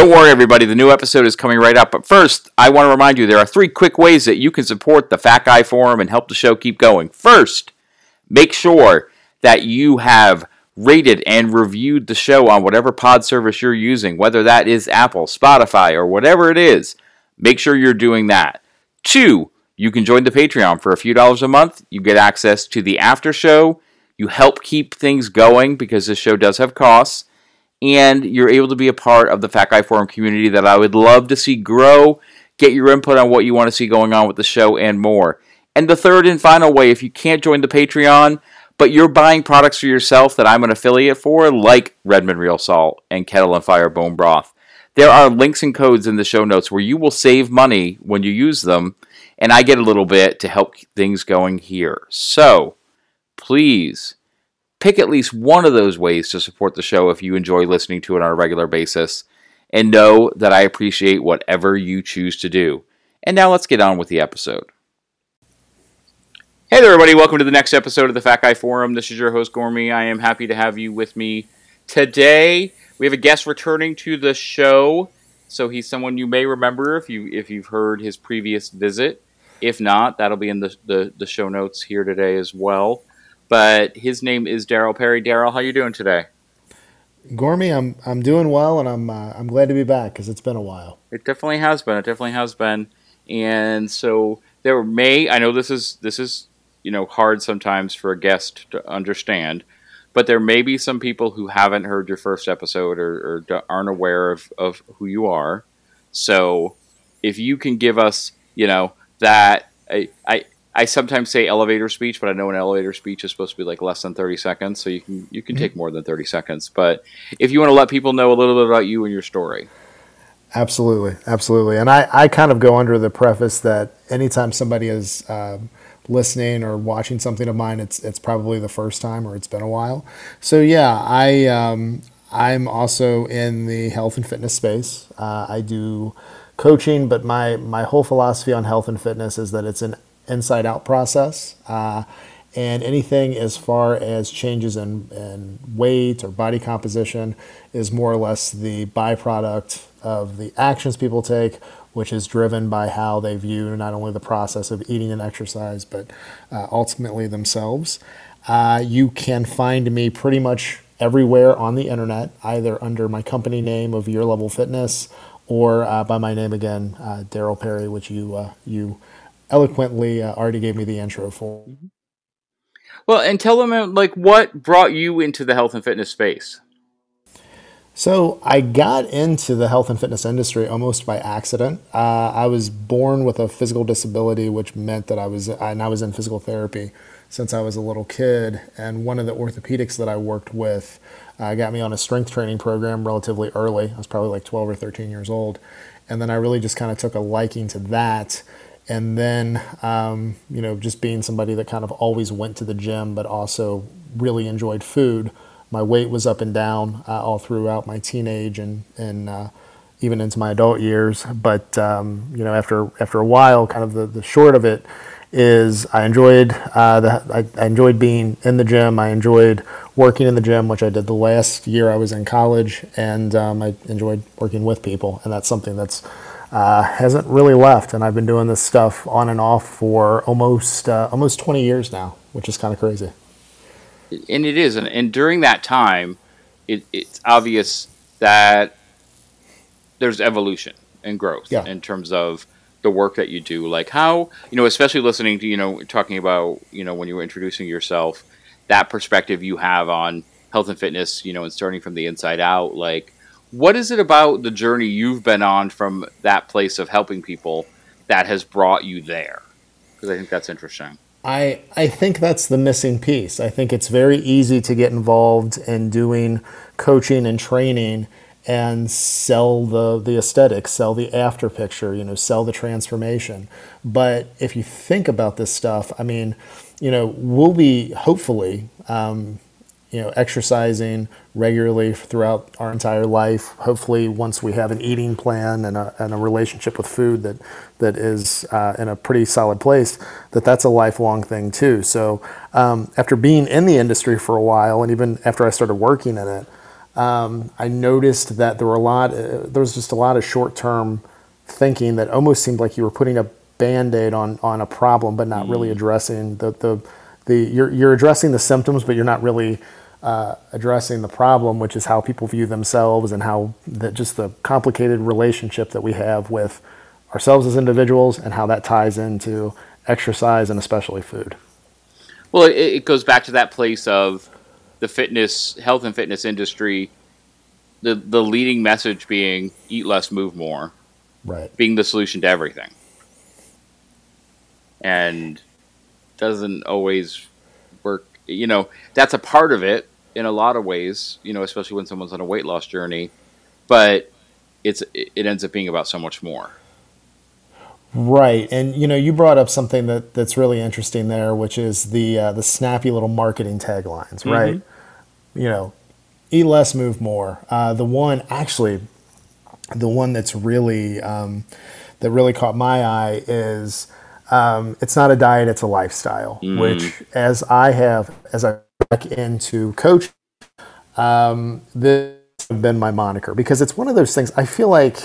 Don't worry, everybody, the new episode is coming right up. But first, I want to remind you there are three quick ways that you can support the Fat Guy Forum and help the show keep going. First, make sure that you have rated and reviewed the show on whatever pod service you're using, whether that is Apple, Spotify, or whatever it is. Make sure you're doing that. Two, you can join the Patreon for a few dollars a month. You get access to the after show. You help keep things going because this show does have costs and you're able to be a part of the Fat Guy Forum community that I would love to see grow. Get your input on what you want to see going on with the show and more. And the third and final way, if you can't join the Patreon, but you're buying products for yourself that I'm an affiliate for, like Redmond Real Salt and Kettle and Fire Bone Broth, there are links and codes in the show notes where you will save money when you use them, and I get a little bit to help things going here. So, please pick at least one of those ways to support the show if you enjoy listening to it on a regular basis. And know that I appreciate whatever you choose to do. And now let's get on with the episode. Hey there, everybody. Welcome to the next episode of the Fat Guy Forum. This is your host, Gormy. I am happy to have you with me today. We have a guest returning to the show. So he's someone you may remember if you if you've heard his previous visit. If not, that'll be in the, the, the show notes here today as well but his name is Daryl Perry. Daryl, how you doing today? Gormy, I'm I'm doing well, and I'm uh, I'm glad to be back because it's been a while. It definitely has been. It definitely has been, and so there may I know this is this is you know hard sometimes for a guest to understand, but there may be some people who haven't heard your first episode or, or aren't aware of, of who you are. So if you can give us you know that I, I I sometimes say elevator speech, but I know an elevator speech is supposed to be like less than thirty seconds, so you can you can mm-hmm. take more than thirty seconds. But if you want to let people know a little bit about you and your story, absolutely, absolutely. And I I kind of go under the preface that anytime somebody is um, listening or watching something of mine, it's it's probably the first time or it's been a while. So yeah, I um, I'm also in the health and fitness space. Uh, I do coaching, but my my whole philosophy on health and fitness is that it's an inside out process. Uh, and anything as far as changes in, in weight or body composition is more or less the byproduct of the actions people take, which is driven by how they view not only the process of eating and exercise, but uh, ultimately themselves. Uh, you can find me pretty much everywhere on the internet, either under my company name of Your Level Fitness or uh, by my name again, uh, Daryl Perry, which you uh, you eloquently uh, already gave me the intro for. Mm-hmm. Well, and tell them uh, like what brought you into the health and fitness space. So I got into the health and fitness industry almost by accident. Uh, I was born with a physical disability, which meant that I was and I was in physical therapy since I was a little kid. And one of the orthopedics that I worked with uh, got me on a strength training program relatively early. I was probably like 12 or 13 years old, and then I really just kind of took a liking to that and then um, you know just being somebody that kind of always went to the gym but also really enjoyed food my weight was up and down uh, all throughout my teenage and and uh, even into my adult years. But um, you know after after a while kind of the, the short of it is I enjoyed uh, the I, I, enjoyed being in the gym. I enjoyed working in the gym which I did the last year I was in college. And um, I enjoyed working with people. And that's something that's uh, hasn't really left, and I've been doing this stuff on and off for almost uh, almost 20 years now, which is kind of crazy. And it is, and, and during that time, it, it's obvious that there's evolution and growth yeah. in terms of the work that you do. Like how you know, especially listening to you know talking about you know when you were introducing yourself, that perspective you have on health and fitness, you know, and starting from the inside out, like what is it about the journey you've been on from that place of helping people that has brought you there? Because I think that's interesting. I, I think that's the missing piece. I think it's very easy to get involved in doing coaching and training and sell the, the aesthetics, sell the after picture, you know, sell the transformation. But if you think about this stuff, I mean, you know, we'll be hopefully, um, you know, exercising regularly throughout our entire life. Hopefully, once we have an eating plan and a, and a relationship with food that that is uh, in a pretty solid place, that that's a lifelong thing too. So, um, after being in the industry for a while, and even after I started working in it, um, I noticed that there were a lot. Uh, there was just a lot of short-term thinking that almost seemed like you were putting a band-aid on on a problem, but not really addressing the the the. You're you're addressing the symptoms, but you're not really uh, addressing the problem, which is how people view themselves and how that just the complicated relationship that we have with ourselves as individuals and how that ties into exercise and especially food. Well, it, it goes back to that place of the fitness, health and fitness industry. The the leading message being eat less, move more, right? Being the solution to everything, and doesn't always. You know, that's a part of it in a lot of ways. You know, especially when someone's on a weight loss journey, but it's it ends up being about so much more. Right, and you know, you brought up something that, that's really interesting there, which is the uh, the snappy little marketing taglines, mm-hmm. right? You know, eat less, move more. Uh, the one, actually, the one that's really um, that really caught my eye is um, it's not a diet, it's a lifestyle. Mm. Which, as I have, as I back into coach, um, this has been my moniker because it's one of those things. I feel like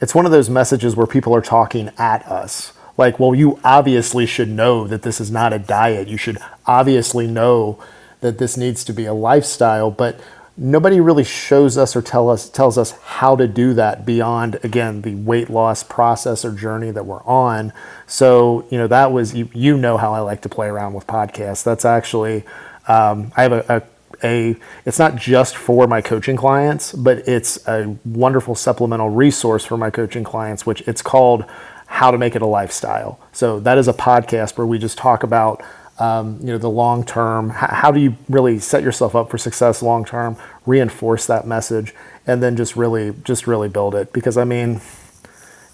it's one of those messages where people are talking at us. Like, well, you obviously should know that this is not a diet. You should obviously know that this needs to be a lifestyle, but nobody really shows us or tell us tells us how to do that beyond again the weight loss process or journey that we're on so you know that was you, you know how i like to play around with podcasts that's actually um, i have a, a a it's not just for my coaching clients, but it's a wonderful supplemental resource for my coaching clients, which it's called How to Make It a Lifestyle. So that is a podcast where we just talk about um, you know the long term. How, how do you really set yourself up for success long term? Reinforce that message, and then just really just really build it. Because I mean,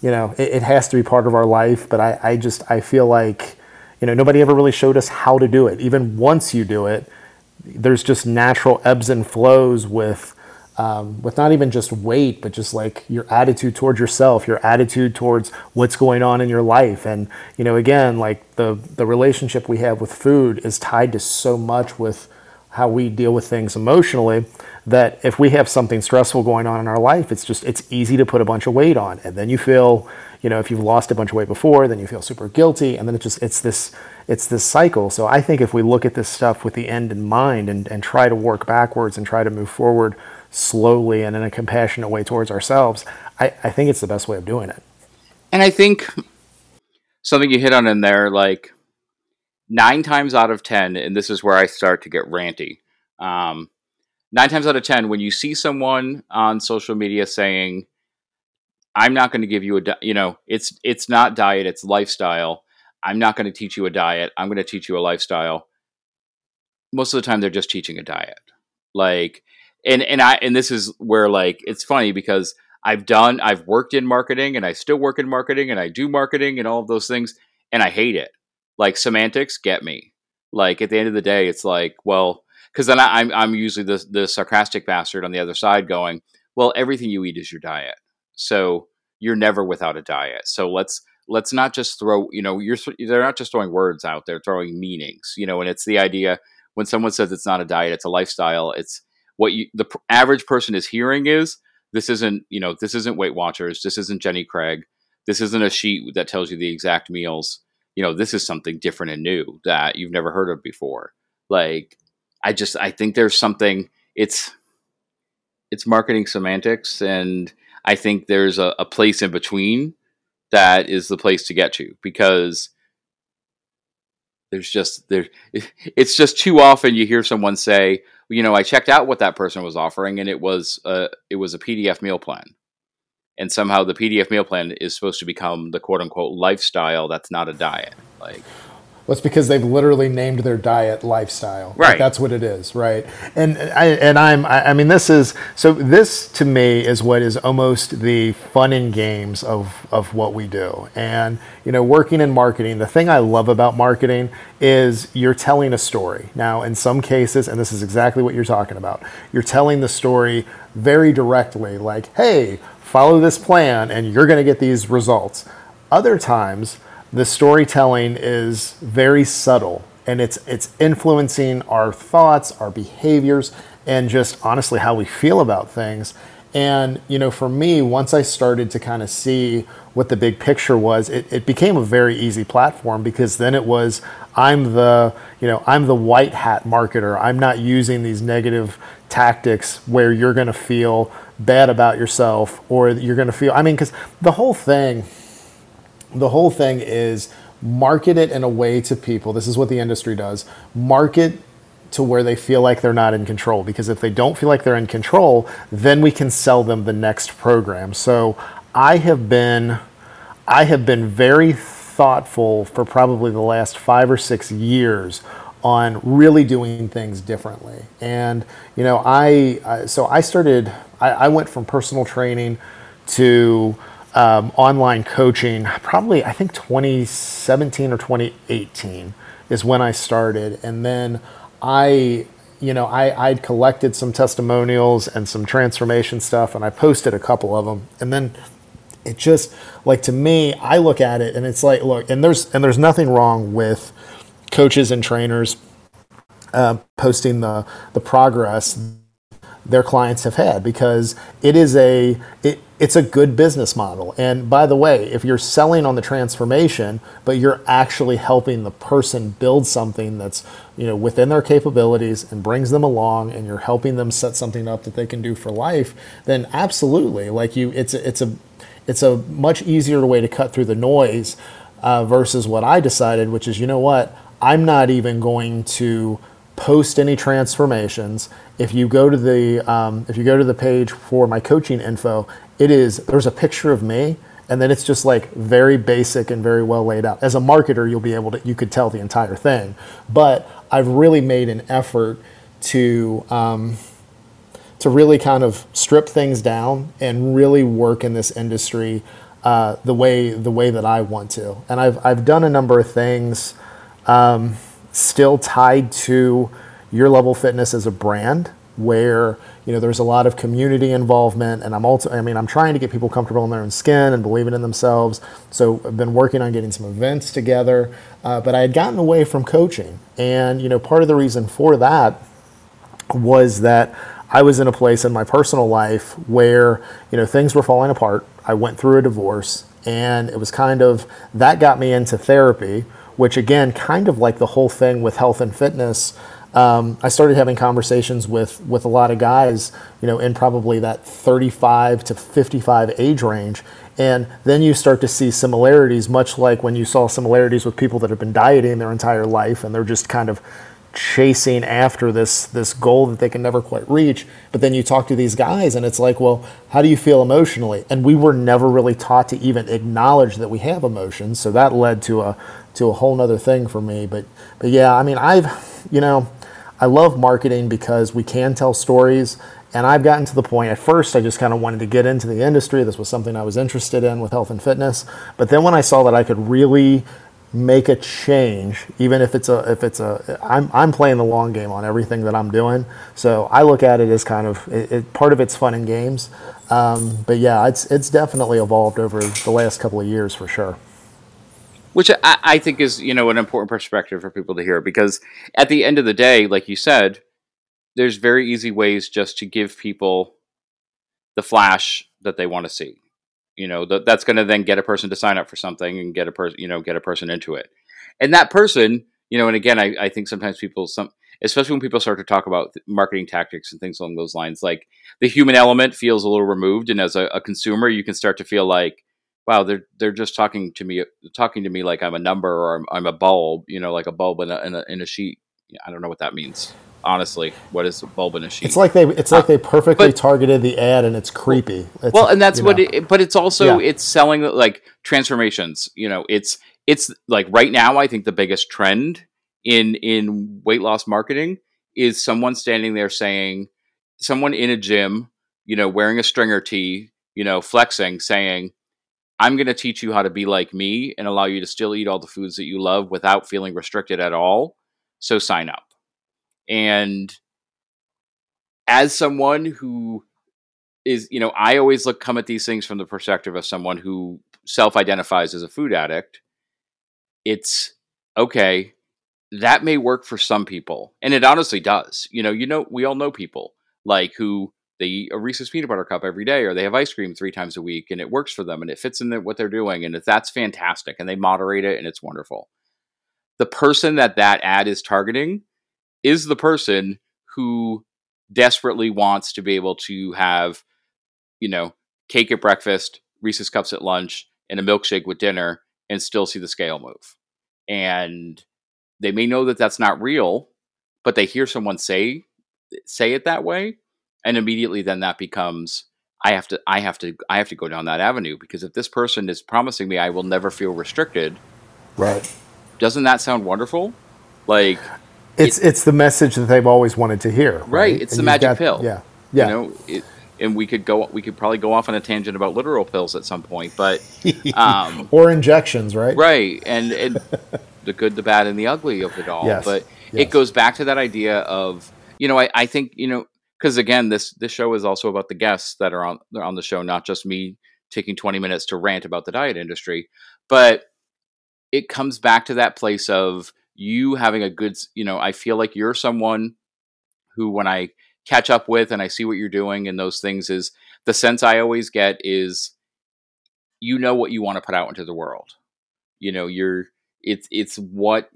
you know, it, it has to be part of our life. But I, I just I feel like you know nobody ever really showed us how to do it. Even once you do it there's just natural ebbs and flows with um, with not even just weight, but just like your attitude towards yourself, your attitude towards what's going on in your life, and you know, again, like the the relationship we have with food is tied to so much with how we deal with things emotionally that if we have something stressful going on in our life it's just it's easy to put a bunch of weight on. And then you feel you know if you've lost a bunch of weight before then you feel super guilty. And then it just it's this it's this cycle. So I think if we look at this stuff with the end in mind and, and try to work backwards and try to move forward slowly and in a compassionate way towards ourselves, I, I think it's the best way of doing it. And I think something you hit on in there, like nine times out of 10, and this is where I start to get ranty. Um, nine times out of 10, when you see someone on social media saying, I'm not going to give you a, di-, you know, it's, it's not diet, it's lifestyle I'm not going to teach you a diet. I'm going to teach you a lifestyle. Most of the time, they're just teaching a diet. Like, and and I and this is where like it's funny because I've done I've worked in marketing and I still work in marketing and I do marketing and all of those things and I hate it. Like semantics get me. Like at the end of the day, it's like well because then I, I'm I'm usually the the sarcastic bastard on the other side going well everything you eat is your diet so you're never without a diet so let's let's not just throw you know you're they're not just throwing words out they're throwing meanings you know and it's the idea when someone says it's not a diet it's a lifestyle it's what you the average person is hearing is this isn't you know this isn't weight watchers this isn't jenny craig this isn't a sheet that tells you the exact meals you know this is something different and new that you've never heard of before. Like i just i think there's something it's it's marketing semantics and i think there's a, a place in between that is the place to get to because there's just there it's just too often you hear someone say you know i checked out what that person was offering and it was a it was a pdf meal plan. And somehow the pdf meal plan is supposed to become the quote unquote lifestyle that's not a diet. Like well, it's because they've literally named their diet lifestyle. Right. Like that's what it is, right? And I and I'm I, I, mean this is so this to me is what is almost the fun and games of of what we do. And you know, working in marketing, the thing I love about marketing is you're telling a story. Now, in some cases, and this is exactly what you're talking about, you're telling the story very directly, like, hey, follow this plan and you're gonna get these results. Other times the storytelling is very subtle and it's it's influencing our thoughts, our behaviors, and just honestly how we feel about things. And, you know, for me, once I started to kind of see what the big picture was, it, it became a very easy platform because then it was, I'm the, you know, I'm the white hat marketer. I'm not using these negative tactics where you're going to feel bad about yourself or you're going to feel, I mean, because the whole thing, the whole thing is market it in a way to people. This is what the industry does. Market to where they feel like they're not in control. Because if they don't feel like they're in control, then we can sell them the next program. So I have been, I have been very thoughtful for probably the last five or six years on really doing things differently. And you know, I so I started. I, I went from personal training to um, online coaching. Probably I think 2017 or 2018 is when I started, and then I, you know, I, I'd collected some testimonials and some transformation stuff, and I posted a couple of them, and then it just like to me, I look at it and it's like, look, and there's and there's nothing wrong with coaches and trainers uh, posting the the progress their clients have had because it is a it, it's a good business model. And by the way, if you're selling on the transformation, but you're actually helping the person build something that's you know within their capabilities and brings them along, and you're helping them set something up that they can do for life, then absolutely, like you, it's a, it's a it's a much easier way to cut through the noise uh, versus what I decided, which is you know what, I'm not even going to post any transformations. If you go to the um, if you go to the page for my coaching info, it is there's a picture of me and then it's just like very basic and very well laid out. As a marketer, you'll be able to you could tell the entire thing, but I've really made an effort to um, to really kind of strip things down and really work in this industry uh, the way the way that I want to. And I've I've done a number of things. Um, still tied to your level fitness as a brand where you know there's a lot of community involvement and i'm also i mean i'm trying to get people comfortable in their own skin and believing in themselves so i've been working on getting some events together uh, but i had gotten away from coaching and you know part of the reason for that was that i was in a place in my personal life where you know things were falling apart i went through a divorce and it was kind of that got me into therapy which again, kind of like the whole thing with health and fitness. Um, I started having conversations with with a lot of guys, you know, in probably that 35 to 55 age range, and then you start to see similarities, much like when you saw similarities with people that have been dieting their entire life, and they're just kind of chasing after this this goal that they can never quite reach. But then you talk to these guys and it's like well how do you feel emotionally? And we were never really taught to even acknowledge that we have emotions. So that led to a to a whole nother thing for me. But but yeah i mean i've you know i love marketing because we can tell stories and i've gotten to the point at first i just kind of wanted to get into the industry this was something i was interested in with health and fitness but then when i saw that i could really make a change, even if it's a if it's a I'm I'm playing the long game on everything that I'm doing. So I look at it as kind of it, it part of it's fun and games, um, but yeah, it's it's definitely evolved over the last couple of years for sure. Which I, I think is you know an important perspective for people to hear because at the end of the day, like you said, there's very easy ways just to give people the flash that they want to see. You know th- that's going to then get a person to sign up for something and get a person you know get a person into it. And that person you know and again I, I think sometimes people some especially when people start to talk about marketing tactics and things along those lines like the human element feels a little removed and as a, a consumer you can start to feel like wow they're they're just talking to me talking to me like i'm a number or i'm, I'm a bulb you know like a bulb in a, in a, in a sheet. I don't know what that means. Honestly what is a bulb in a sheet? It's like they it's like uh, they perfectly but, targeted the ad and it's creepy. It's, well and that's what it, but it's also yeah. it's selling like transformations you know it's it's like right now i think the biggest trend in in weight loss marketing is someone standing there saying someone in a gym you know wearing a stringer tee you know flexing saying i'm going to teach you how to be like me and allow you to still eat all the foods that you love without feeling restricted at all so sign up and as someone who is, you know, I always look come at these things from the perspective of someone who self-identifies as a food addict. It's okay, that may work for some people, and it honestly does. You know, you know, we all know people like who they eat a Reese's peanut butter cup every day, or they have ice cream three times a week, and it works for them, and it fits in the, what they're doing, and that's fantastic, and they moderate it, and it's wonderful. The person that that ad is targeting is the person who desperately wants to be able to have, you know, cake at breakfast, Reese's cups at lunch, and a milkshake with dinner, and still see the scale move. And they may know that that's not real, but they hear someone say say it that way, and immediately then that becomes I have to I have to I have to go down that avenue because if this person is promising me I will never feel restricted, right? Doesn't that sound wonderful? Like it's it, it's the message that they've always wanted to hear. Right. right? It's and the magic got, pill. Yeah. Yeah. You know, it, and we could go we could probably go off on a tangent about literal pills at some point, but um, or injections, right? Right. And and the good, the bad, and the ugly of it all. Yes. But yes. it goes back to that idea of you know I, I think you know because again this this show is also about the guests that are on on the show, not just me taking 20 minutes to rant about the diet industry, but it comes back to that place of you having a good you know I feel like you're someone who when I catch up with and I see what you're doing and those things is the sense I always get is you know what you want to put out into the world. You know, you're it's it's what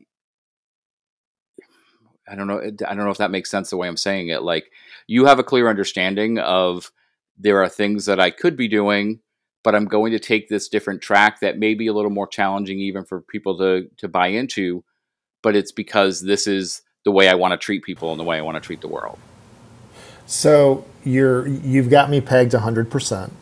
I don't know I don't know if that makes sense the way I'm saying it. Like you have a clear understanding of there are things that I could be doing, but I'm going to take this different track that may be a little more challenging even for people to to buy into, but it's because this is the way I want to treat people and the way I want to treat the world. So you're you've got me pegged 100 percent.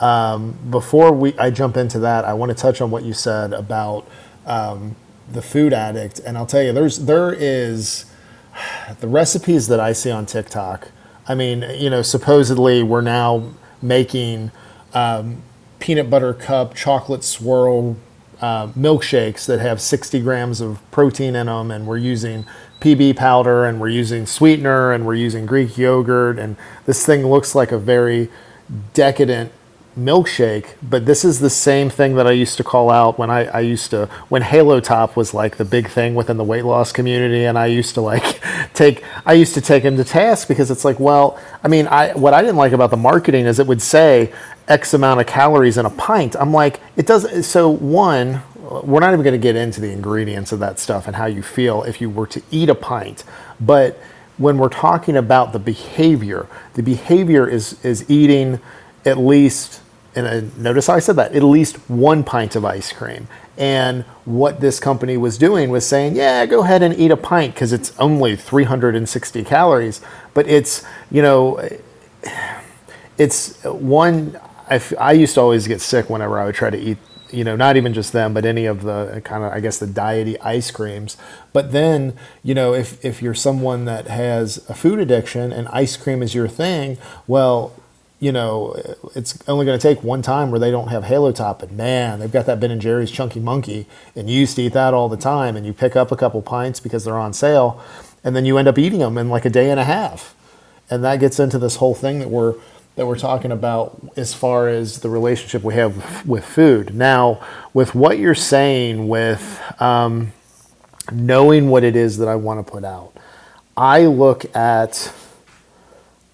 Um, before we I jump into that, I want to touch on what you said about um, the food addict, and I'll tell you, there's there is the recipes that I see on TikTok. I mean, you know, supposedly we're now making um, peanut butter cup chocolate swirl uh, milkshakes that have 60 grams of protein in them, and we're using PB powder, and we're using sweetener, and we're using Greek yogurt, and this thing looks like a very decadent milkshake, but this is the same thing that I used to call out when I, I used to when Halo Top was like the big thing within the weight loss community, and I used to like take I used to take him to task because it's like, well, I mean, I what I didn't like about the marketing is it would say X amount of calories in a pint. I'm like, it does. So one, we're not even going to get into the ingredients of that stuff and how you feel if you were to eat a pint, but when we're talking about the behavior, the behavior is is eating at least and I, notice how I said that, at least one pint of ice cream. And what this company was doing was saying, yeah, go ahead and eat a pint because it's only 360 calories. But it's, you know, it's one, I, I used to always get sick whenever I would try to eat, you know, not even just them, but any of the kind of, I guess, the diety ice creams. But then, you know, if, if you're someone that has a food addiction and ice cream is your thing, well, you know, it's only going to take one time where they don't have Halo Top, and man, they've got that Ben and Jerry's Chunky Monkey, and you used to eat that all the time, and you pick up a couple pints because they're on sale, and then you end up eating them in like a day and a half, and that gets into this whole thing that we're that we're talking about as far as the relationship we have with food. Now, with what you're saying, with um, knowing what it is that I want to put out, I look at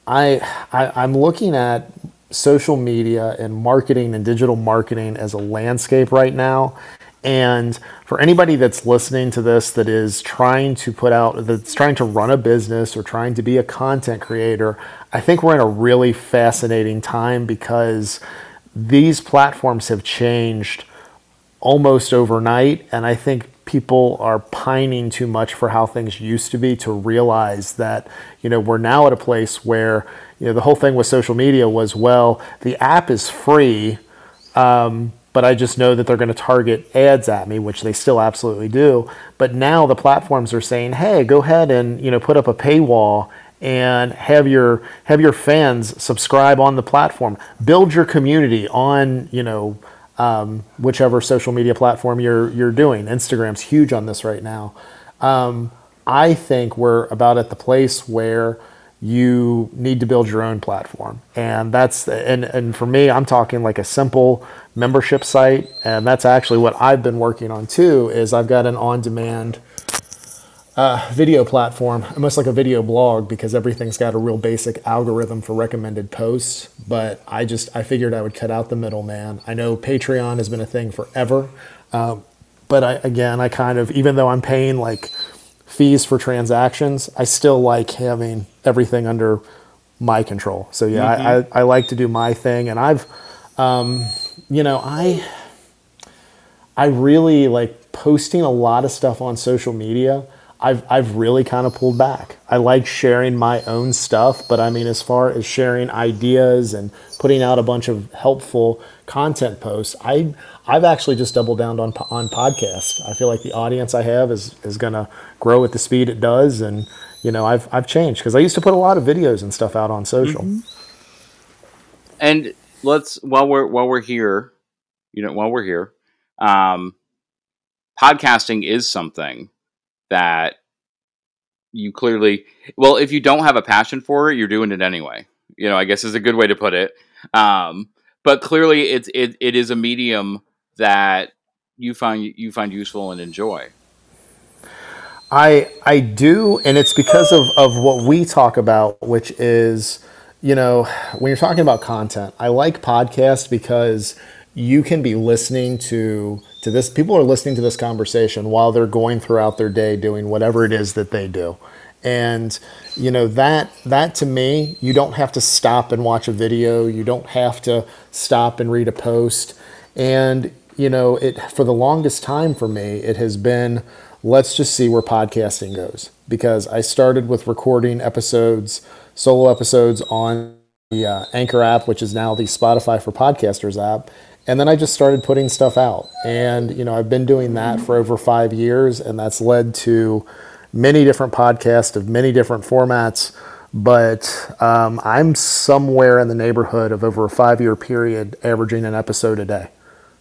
I, I I'm looking at social media and marketing and digital marketing as a landscape right now. And for anybody that's listening to this that is trying to put out, that's trying to run a business or trying to be a content creator, I think we're in a really fascinating time because these platforms have changed almost overnight. And I think people are pining too much for how things used to be to realize that you know we're now at a place where you know the whole thing with social media was well the app is free um, but I just know that they're going to target ads at me, which they still absolutely do. But now the platforms are saying, "Hey, go ahead and you know put up a paywall and have your have your fans subscribe on the platform. Build your community on you know um, whichever social media platform you're you're doing. Instagram's huge on this right now. Um, I think we're about at the place where you need to build your own platform, and that's and and for me, I'm talking like a simple membership site, and that's actually what I've been working on too. Is I've got an on-demand uh, video platform, almost like a video blog, because everything's got a real basic algorithm for recommended posts. But I just I figured I would cut out the middleman. I know Patreon has been a thing forever, um, but I, again, I kind of even though I'm paying like fees for transactions, I still like having everything under my control. So yeah, mm-hmm. I, I, I, like to do my thing, and I've, um, you know, I I really like posting a lot of stuff on social media. I've I've really kind of pulled back. I like sharing my own stuff, but I mean, as far as sharing ideas and putting out a bunch of helpful content posts, I I've actually just doubled down on on podcast. I feel like the audience I have is is gonna grow at the speed it does, and you know, I've I've changed because I used to put a lot of videos and stuff out on social. Mm-hmm. And let's while we're while we're here, you know, while we're here, um, podcasting is something that you clearly well, if you don't have a passion for it, you're doing it anyway. You know, I guess is a good way to put it. Um, but clearly, it's it, it is a medium that you find you find useful and enjoy. I I do, and it's because of, of what we talk about, which is, you know, when you're talking about content, I like podcasts because you can be listening to to this people are listening to this conversation while they're going throughout their day doing whatever it is that they do. And you know that that to me, you don't have to stop and watch a video, you don't have to stop and read a post. And you know, it for the longest time for me, it has been let's just see where podcasting goes. Because I started with recording episodes, solo episodes on the uh, Anchor app, which is now the Spotify for Podcasters app. And then I just started putting stuff out. And, you know, I've been doing that for over five years, and that's led to many different podcasts of many different formats. But um, I'm somewhere in the neighborhood of over a five year period averaging an episode a day.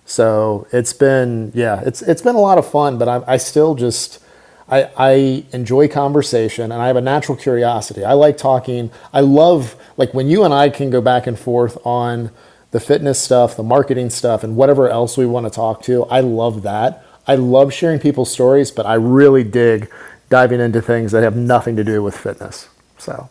So it's been yeah, it's it's been a lot of fun, but I, I still just I, I enjoy conversation and I have a natural curiosity. I like talking. I love like when you and I can go back and forth on the fitness stuff, the marketing stuff, and whatever else we want to talk to. I love that. I love sharing people's stories, but I really dig diving into things that have nothing to do with fitness. So,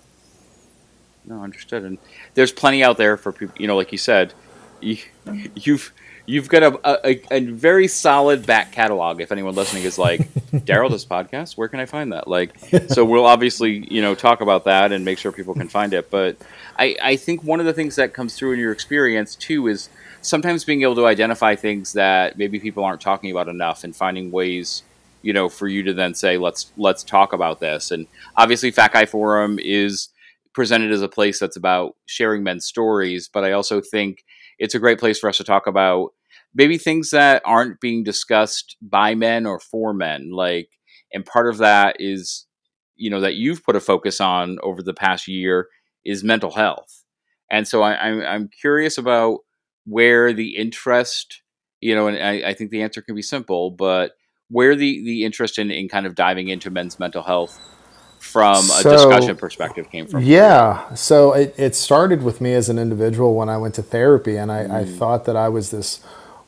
no, understood. And there's plenty out there for people. You know, like you said, you, you've you've got a, a, a, very solid back catalog. If anyone listening is like, Daryl, this podcast, where can I find that? Like, so we'll obviously, you know, talk about that and make sure people can find it. But I, I think one of the things that comes through in your experience too is sometimes being able to identify things that maybe people aren't talking about enough and finding ways, you know, for you to then say, let's let's talk about this. And obviously, Fat Guy Forum is presented as a place that's about sharing men's stories, but I also think it's a great place for us to talk about maybe things that aren't being discussed by men or for men like and part of that is you know that you've put a focus on over the past year is mental health. And so I, am I'm, I'm curious about where the interest you know and I, I, think the answer can be simple but where the the interest in, in kind of diving into men's mental health from so, a discussion perspective came from yeah so it, it started with me as an individual when i went to therapy and I, mm. I thought that i was this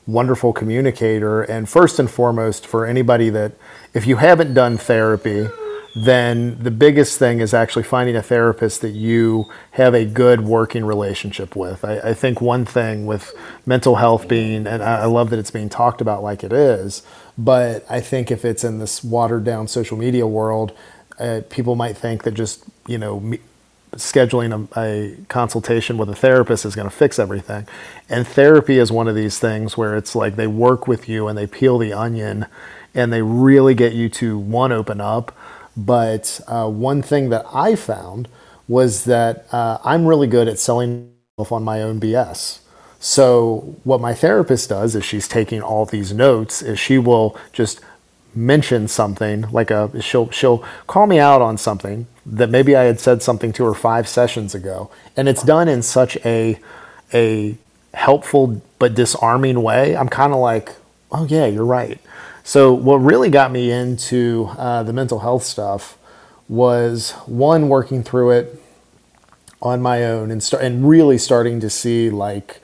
wonderful communicator. And first and foremost, for anybody that, if you haven't done therapy, then the biggest thing is actually finding a therapist that you have a good working relationship with. I, I think one thing with mental health being, and I love that it's being talked about like it is, but I think if it's in this watered down social media world, uh, people might think that just you know scheduling a, a, consultation with a therapist is going to fix everything. And therapy is one of these things where it's like they work with you and they peel the onion and they really get you to one open up. But uh, one thing that I found was that uh, I'm really good at selling on my own BS. So what my therapist does is she's taking all these notes is she will just mention something like a she'll she'll call me out on something that maybe I had said something to her five sessions ago, and it's done in such a a helpful but disarming way. I'm kind of like, oh yeah, you're right. So what really got me into uh, the mental health stuff was one working through it on my own and start and really starting to see like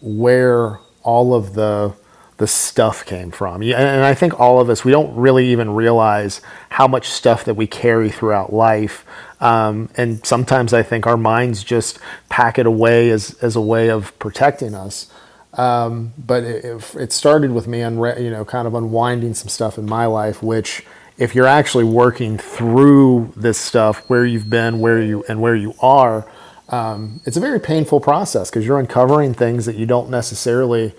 where all of the the stuff came from. And I think all of us, we don't really even realize how much stuff that we carry throughout life. Um, and sometimes I think our minds just pack it away as, as a way of protecting us. Um, but it, it, started with me, unre- you know, kind of unwinding some stuff in my life, which if you're actually working through this stuff, where you've been, where you, and where you are, um, it's a very painful process because you're uncovering things that you don't necessarily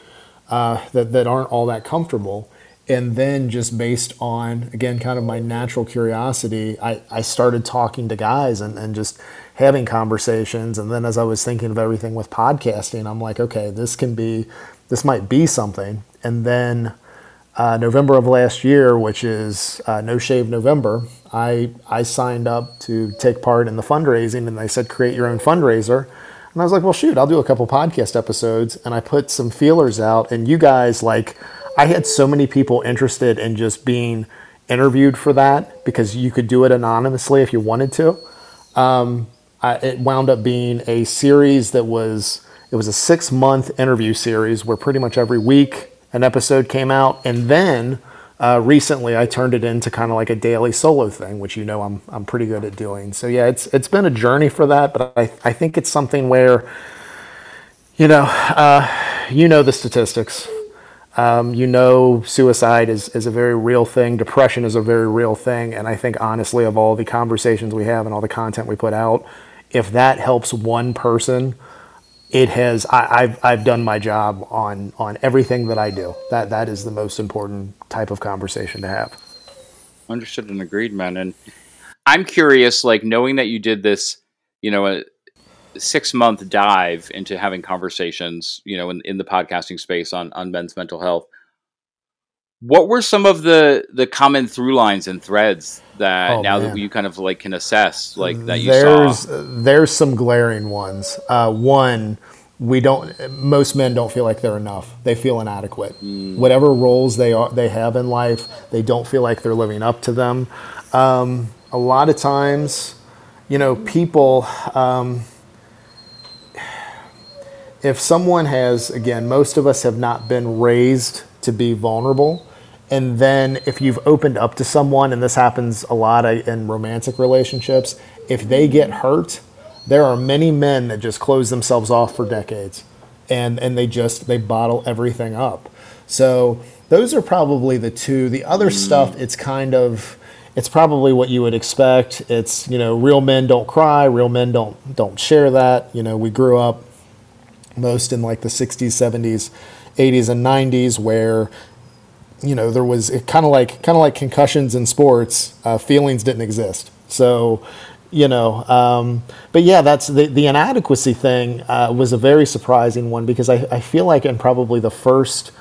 uh, that, that aren't all that comfortable. And then just based on, again, kind of my natural curiosity, I, I started talking to guys and, and just having conversations. And then as I was thinking of everything with podcasting, I'm like, okay, this can be, this might be something. And then uh, November of last year, which is uh, No Shave November, I, I signed up to take part in the fundraising and they said, create your own fundraiser. And I was like, well, shoot, I'll do a couple podcast episodes. And I put some feelers out. And you guys, like, I had so many people interested in just being interviewed for that because you could do it anonymously if you wanted to. Um, I, it wound up being a series that was, it was a six month interview series where pretty much every week an episode came out. And then uh, recently, I turned it into kind of like a daily solo thing, which you know I'm I'm pretty good at doing. So yeah, it's it's been a journey for that, but I I think it's something where, you know, uh, you know the statistics. Um, you know, suicide is, is a very real thing. Depression is a very real thing. And I think, honestly, of all the conversations we have and all the content we put out, if that helps one person it has I, have I've done my job on on everything that I do. That that is the most important type of conversation to have. Understood and agreed, man. And I'm curious, like knowing that you did this, you know, a six month dive into having conversations, you know, in, in the podcasting space on on men's mental health. What were some of the the common through lines and threads that oh, now man. that you kind of like can assess like that you there's, saw? There's some glaring ones. Uh, one, we don't. Most men don't feel like they're enough. They feel inadequate. Mm. Whatever roles they are they have in life, they don't feel like they're living up to them. Um, a lot of times, you know, people. Um, if someone has, again, most of us have not been raised to be vulnerable and then if you've opened up to someone, and this happens a lot in romantic relationships, if they get hurt, there are many men that just close themselves off for decades and, and they just they bottle everything up. So those are probably the two. The other mm. stuff, it's kind of it's probably what you would expect. It's you know, real men don't cry, real men don't don't share that. You know, we grew up most in like the 60s, 70s, 80s, and 90s where you know there was kind of like kind of like concussions in sports uh, feelings didn't exist so you know um, but yeah that's the, the inadequacy thing uh, was a very surprising one because I, I feel like in probably the first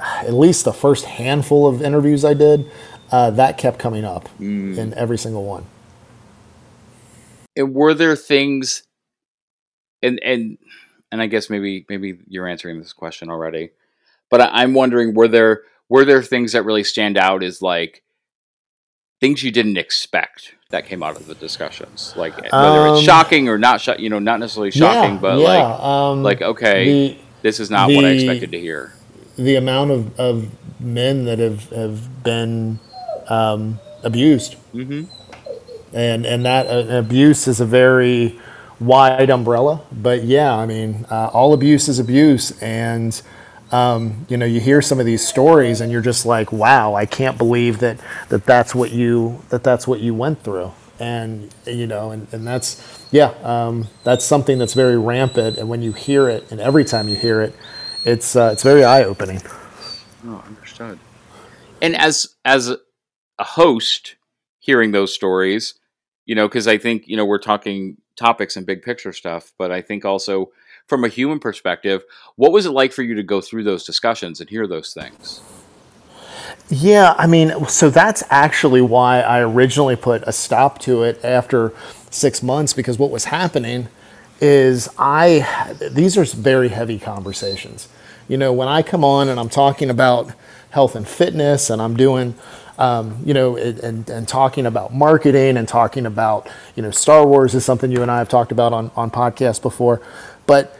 at least the first handful of interviews i did uh, that kept coming up mm. in every single one and were there things and and and i guess maybe maybe you're answering this question already but I, i'm wondering were there were there things that really stand out as like things you didn't expect that came out of the discussions. Like whether um, it's shocking or not you know not necessarily shocking yeah, but yeah, like um, like okay the, this is not the, what i expected to hear. the amount of, of men that have have been um, abused. Mm-hmm. and and that uh, abuse is a very wide umbrella but yeah i mean uh, all abuse is abuse and um, you know, you hear some of these stories and you're just like, wow, I can't believe that, that that's what you, that that's what you went through. And, you know, and, and that's, yeah, um, that's something that's very rampant. And when you hear it and every time you hear it, it's, uh, it's very eye opening. Oh, understood. And as, as a host hearing those stories, you know, cause I think, you know, we're talking topics and big picture stuff, but I think also, from a human perspective, what was it like for you to go through those discussions and hear those things? Yeah, I mean, so that's actually why I originally put a stop to it after six months because what was happening is I, these are very heavy conversations. You know, when I come on and I'm talking about health and fitness and I'm doing, um, you know, and, and talking about marketing and talking about, you know, Star Wars is something you and I have talked about on, on podcasts before. But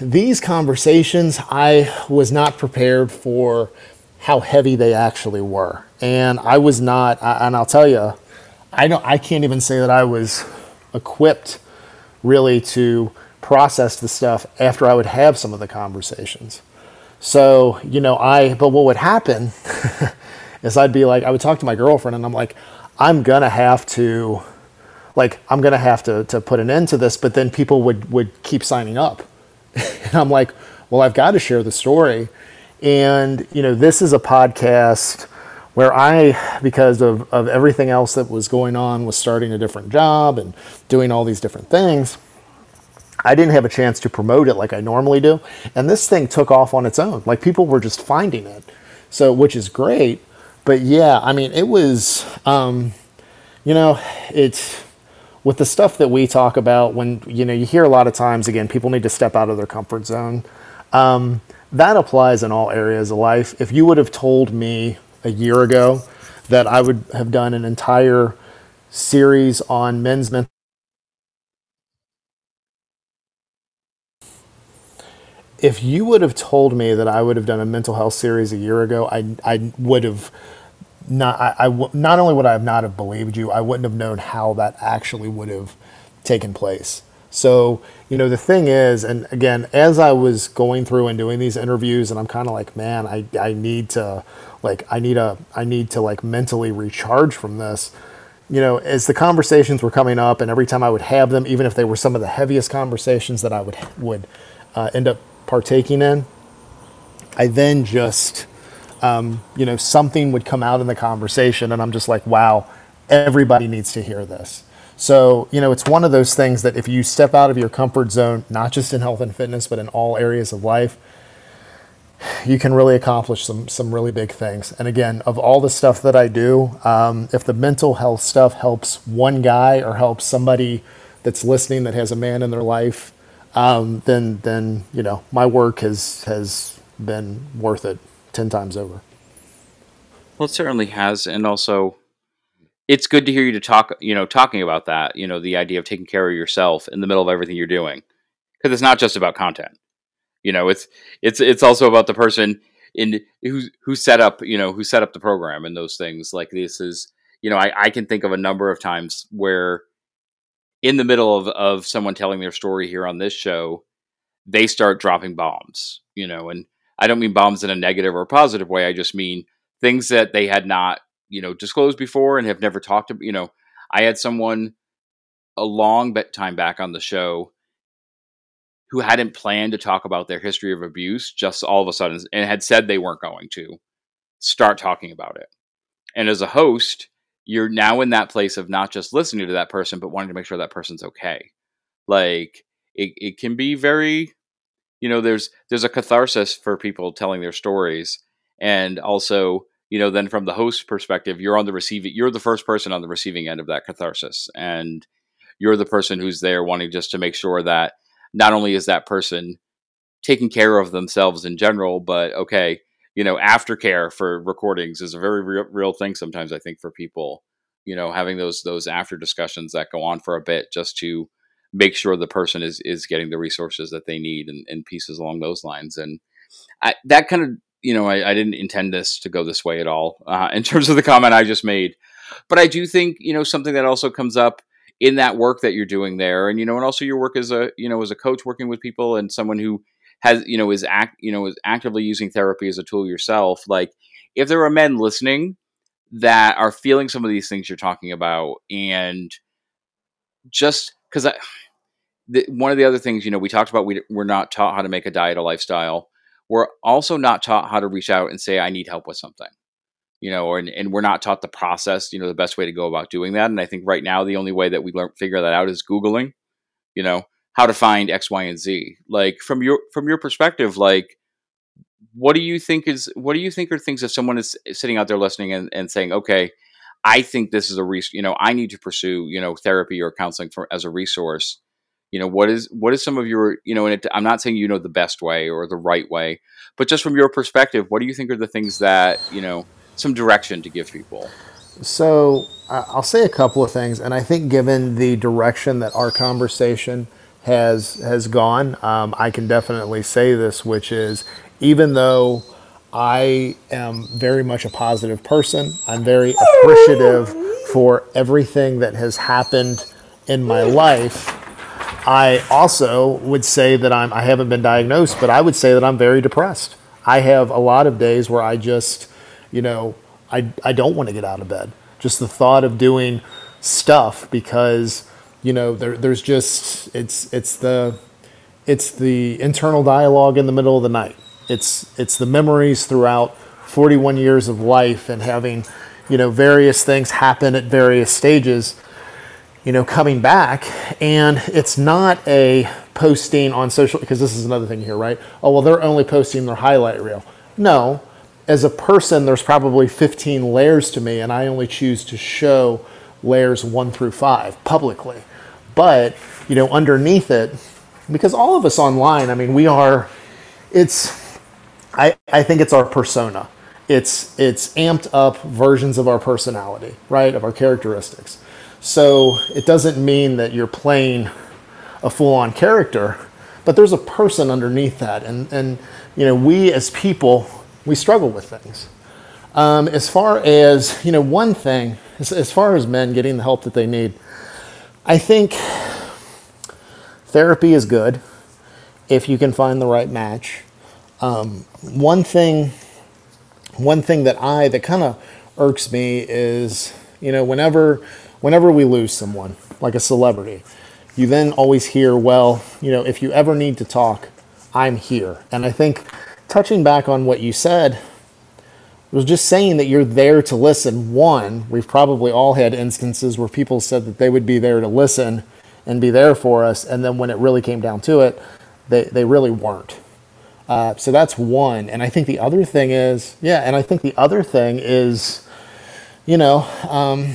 these conversations, I was not prepared for how heavy they actually were. And I was not, and I'll tell you, I don't, I can't even say that I was equipped really to process the stuff after I would have some of the conversations. So, you know, I, but what would happen is I'd be like, I would talk to my girlfriend and I'm like, I'm gonna have to, like, I'm gonna have to, to put an end to this, but then people would, would keep signing up. and I'm like, well, I've got to share the story. And, you know, this is a podcast where I, because of, of everything else that was going on, was starting a different job and doing all these different things. I didn't have a chance to promote it like I normally do. And this thing took off on its own. Like people were just finding it. So, which is great. But yeah, I mean, it was, um, you know, it's with the stuff that we talk about when, you know, you hear a lot of times, again, people need to step out of their comfort zone. Um, that applies in all areas of life. If you would have told me a year ago that I would have done an entire series on men's mental if you would have told me that I would have done a mental health series a year ago, I, I would have not, I, I, not only would I have not have believed you, I wouldn't have known how that actually would have taken place. So, you know, the thing is, and again, as I was going through and doing these interviews, and I'm kind of like, man, I, I need to, like, I need a, I need to like mentally recharge from this. You know, as the conversations were coming up, and every time I would have them, even if they were some of the heaviest conversations that I would would uh, end up partaking in, I then just, um, you know, something would come out in the conversation, and I'm just like, wow, everybody needs to hear this. So, you know, it's one of those things that if you step out of your comfort zone, not just in health and fitness, but in all areas of life, you can really accomplish some some really big things. And again, of all the stuff that I do, um, if the mental health stuff helps one guy or helps somebody that's listening that has a man in their life um, then then you know my work has has been worth it ten times over. Well, it certainly has, and also it's good to hear you to talk. You know, talking about that. You know, the idea of taking care of yourself in the middle of everything you're doing, because it's not just about content. You know, it's it's it's also about the person in who who set up you know who set up the program and those things. Like this is you know I, I can think of a number of times where in the middle of, of someone telling their story here on this show, they start dropping bombs, you know, and I don't mean bombs in a negative or positive way. I just mean things that they had not, you know, disclosed before and have never talked about. you know, I had someone a long time back on the show who hadn't planned to talk about their history of abuse just all of a sudden and had said they weren't going to start talking about it. And as a host, you're now in that place of not just listening to that person, but wanting to make sure that person's okay. Like it, it can be very, you know, there's there's a catharsis for people telling their stories, and also, you know, then from the host perspective, you're on the receiving, you're the first person on the receiving end of that catharsis, and you're the person who's there wanting just to make sure that not only is that person taking care of themselves in general, but okay, you know, aftercare for recordings is a very real, real thing sometimes. I think for people, you know, having those those after discussions that go on for a bit just to make sure the person is is getting the resources that they need and, and pieces along those lines. And I, that kind of, you know, I, I, didn't intend this to go this way at all uh, in terms of the comment I just made, but I do think you know something that also comes up in that work that you're doing there, and you know, and also your work as a you know as a coach working with people and someone who has you know is act you know is actively using therapy as a tool yourself like if there are men listening that are feeling some of these things you're talking about and just because I, one of the other things you know we talked about we, we're not taught how to make a diet a lifestyle we're also not taught how to reach out and say i need help with something you know or, and we're not taught the process you know the best way to go about doing that and i think right now the only way that we learn figure that out is googling you know how to find X, Y, and Z. Like from your from your perspective, like what do you think is what do you think are things that someone is sitting out there listening and, and saying, okay, I think this is a res- you know I need to pursue you know therapy or counseling for as a resource. You know what is what is some of your you know and it, I'm not saying you know the best way or the right way, but just from your perspective, what do you think are the things that you know some direction to give people? So I'll say a couple of things, and I think given the direction that our conversation has has gone, um, I can definitely say this, which is even though I am very much a positive person, I'm very appreciative for everything that has happened in my life. I also would say that I'm I haven't been diagnosed, but I would say that I'm very depressed. I have a lot of days where I just, you know, I I don't want to get out of bed. Just the thought of doing stuff because you know there, there's just it's it's the it's the internal dialogue in the middle of the night it's it's the memories throughout 41 years of life and having you know various things happen at various stages you know coming back. And it's not a posting on social because this is another thing here right? Oh well they're only posting their highlight reel. No. As a person there's probably 15 layers to me and i only choose to show layers 1 through 5 publicly. But, you know, underneath it, because all of us online, I mean, we are, it's, I, I think it's our persona. It's, it's amped up versions of our personality, right? Of our characteristics. So it doesn't mean that you're playing a full on character, but there's a person underneath that. And, and, you know, we as people, we struggle with things. Um, as far as, you know, one thing, as, as far as men getting the help that they need, I think therapy is good if you can find the right match. Um, one thing, one thing that I that kind of irks me is, you know, whenever whenever we lose someone like a celebrity, you then always hear, well, you know, if you ever need to talk, I'm here. And I think touching back on what you said was just saying that you're there to listen. One, we've probably all had instances where people said that they would be there to listen and be there for us, and then when it really came down to it, they, they really weren't. Uh, so that's one. And I think the other thing is, yeah, and I think the other thing is, you know, um,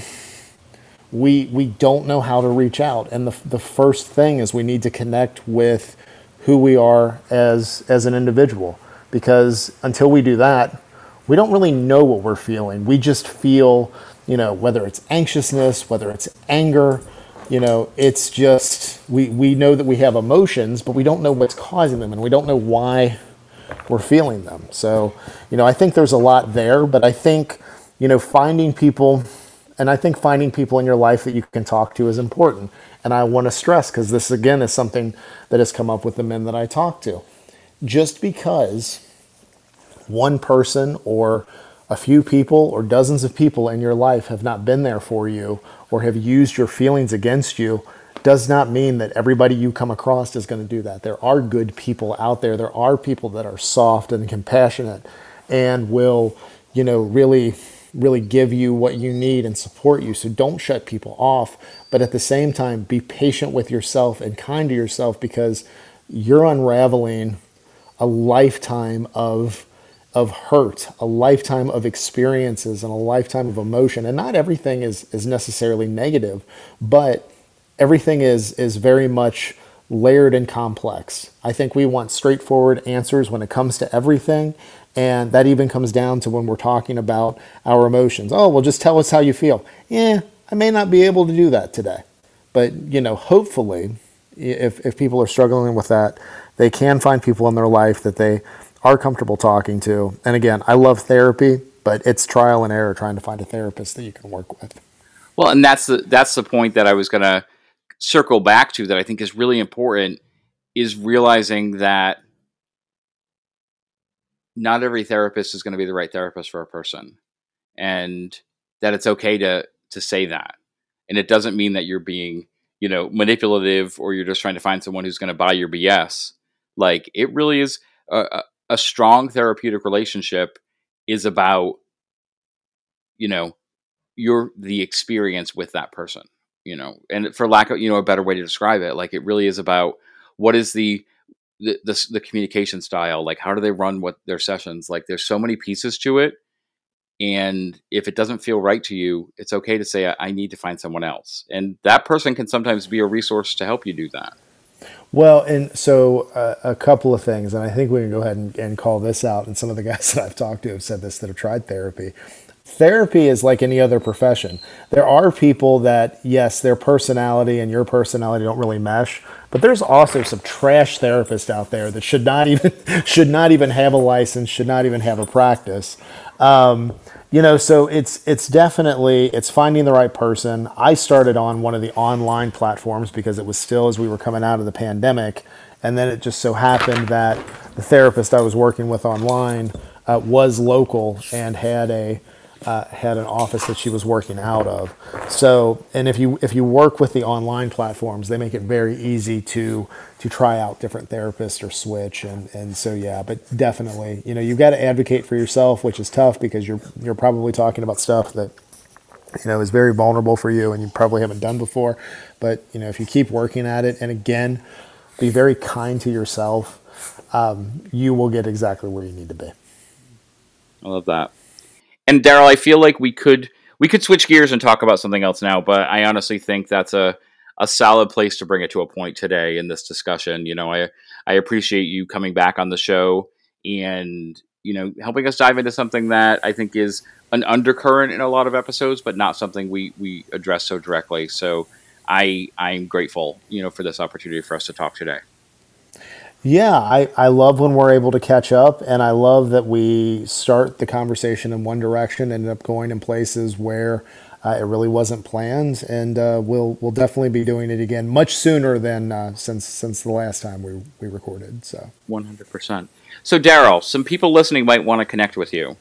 we we don't know how to reach out, and the the first thing is we need to connect with who we are as as an individual, because until we do that, we don't really know what we're feeling. We just feel, you know, whether it's anxiousness, whether it's anger, you know, it's just we, we know that we have emotions, but we don't know what's causing them and we don't know why we're feeling them. So, you know, I think there's a lot there, but I think, you know, finding people and I think finding people in your life that you can talk to is important. And I want to stress because this again is something that has come up with the men that I talk to. Just because one person or a few people or dozens of people in your life have not been there for you or have used your feelings against you does not mean that everybody you come across is going to do that. There are good people out there. There are people that are soft and compassionate and will, you know, really really give you what you need and support you. So don't shut people off, but at the same time be patient with yourself and kind to yourself because you're unraveling a lifetime of of hurt, a lifetime of experiences, and a lifetime of emotion. And not everything is, is necessarily negative, but everything is, is very much layered and complex. I think we want straightforward answers when it comes to everything. And that even comes down to when we're talking about our emotions. Oh, well, just tell us how you feel. Yeah, I may not be able to do that today. But, you know, hopefully, if, if people are struggling with that, they can find people in their life that they are comfortable talking to. And again, I love therapy, but it's trial and error trying to find a therapist that you can work with. Well, and that's the that's the point that I was going to circle back to that I think is really important is realizing that not every therapist is going to be the right therapist for a person and that it's okay to to say that. And it doesn't mean that you're being, you know, manipulative or you're just trying to find someone who's going to buy your BS. Like it really is a, a strong therapeutic relationship is about you know your the experience with that person you know? And for lack of you know a better way to describe it like it really is about what is the the, the, the communication style like how do they run what their sessions? Like there's so many pieces to it and if it doesn't feel right to you it's okay to say i need to find someone else. And that person can sometimes be a resource to help you do that well, and so uh, a couple of things, and I think we can go ahead and, and, call this out. And some of the guys that I've talked to have said this that have tried therapy. therapy is like any other profession. There are people that, yes, their personality and your personality don't really mesh, but there's also some trash therapists out there that should not even should not even have a license, should not even have a practice. Um, you know, so it's it's definitely it's finding the right person. I started on one of the online platforms because it was still as we were coming out of the pandemic, and then it just so happened that the therapist I was working with online uh, was local and had a uh, had an office that she was working out of. So, and if you if you work with the online platforms, they make it very easy to to try out different therapists or switch. And and so yeah, but definitely, you know, you've got to advocate for yourself, which is tough because you're you're probably talking about stuff that you know is very vulnerable for you and you probably haven't done before. But you know, if you keep working at it, and again, be very kind to yourself, um, you will get exactly where you need to be. I love that. And Daryl, I feel like we could we could switch gears and talk about something else now, but I honestly think that's a a solid place to bring it to a point today in this discussion. You know, I I appreciate you coming back on the show and you know helping us dive into something that I think is an undercurrent in a lot of episodes, but not something we we address so directly. So I I'm grateful, you know, for this opportunity for us to talk today. Yeah, I, I love when we're able to catch up, and I love that we start the conversation in one direction, ended up going in places where uh, it really wasn't planned, and uh, we'll we'll definitely be doing it again much sooner than uh, since since the last time we we recorded. So one hundred percent. So Daryl, some people listening might want to connect with you.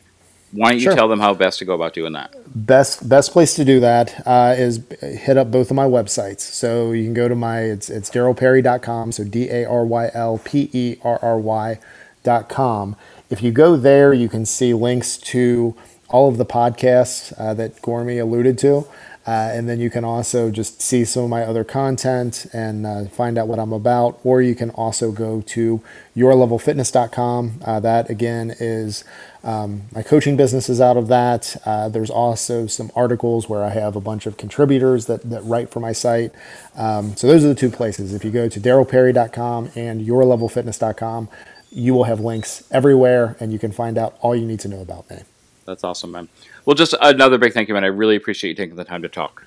Why don't you sure. tell them how best to go about doing that? Best best place to do that uh, is hit up both of my websites. So you can go to my it's it's darylperry.com. So D A R Y L P E R R Y dot com. If you go there, you can see links to all of the podcasts uh, that Gormy alluded to. Uh, and then you can also just see some of my other content and uh, find out what I'm about. Or you can also go to yourlevelfitness.com. Uh, that again is um, my coaching business is out of that. Uh, there's also some articles where I have a bunch of contributors that, that write for my site. Um, so those are the two places. If you go to darylperry.com and yourlevelfitness.com, you will have links everywhere and you can find out all you need to know about me. That's awesome, man. Well, just another big thank you, man. I really appreciate you taking the time to talk.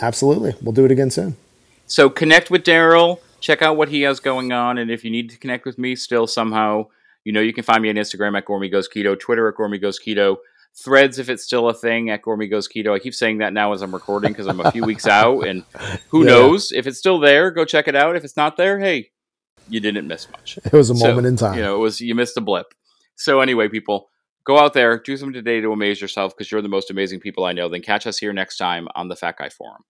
Absolutely. We'll do it again soon. So connect with Daryl, check out what he has going on, and if you need to connect with me still somehow, you know, you can find me on Instagram at Gormy Goes Keto, Twitter at Gormy Goes Keto, Threads if it's still a thing at Gormy Goes Keto. I keep saying that now as I'm recording because I'm a few weeks out, and who yeah. knows if it's still there? Go check it out. If it's not there, hey, you didn't miss much. It was a so, moment in time. You know, it was you missed a blip. So anyway, people, go out there, do something today to amaze yourself because you're the most amazing people I know. Then catch us here next time on the Fat Guy Forum.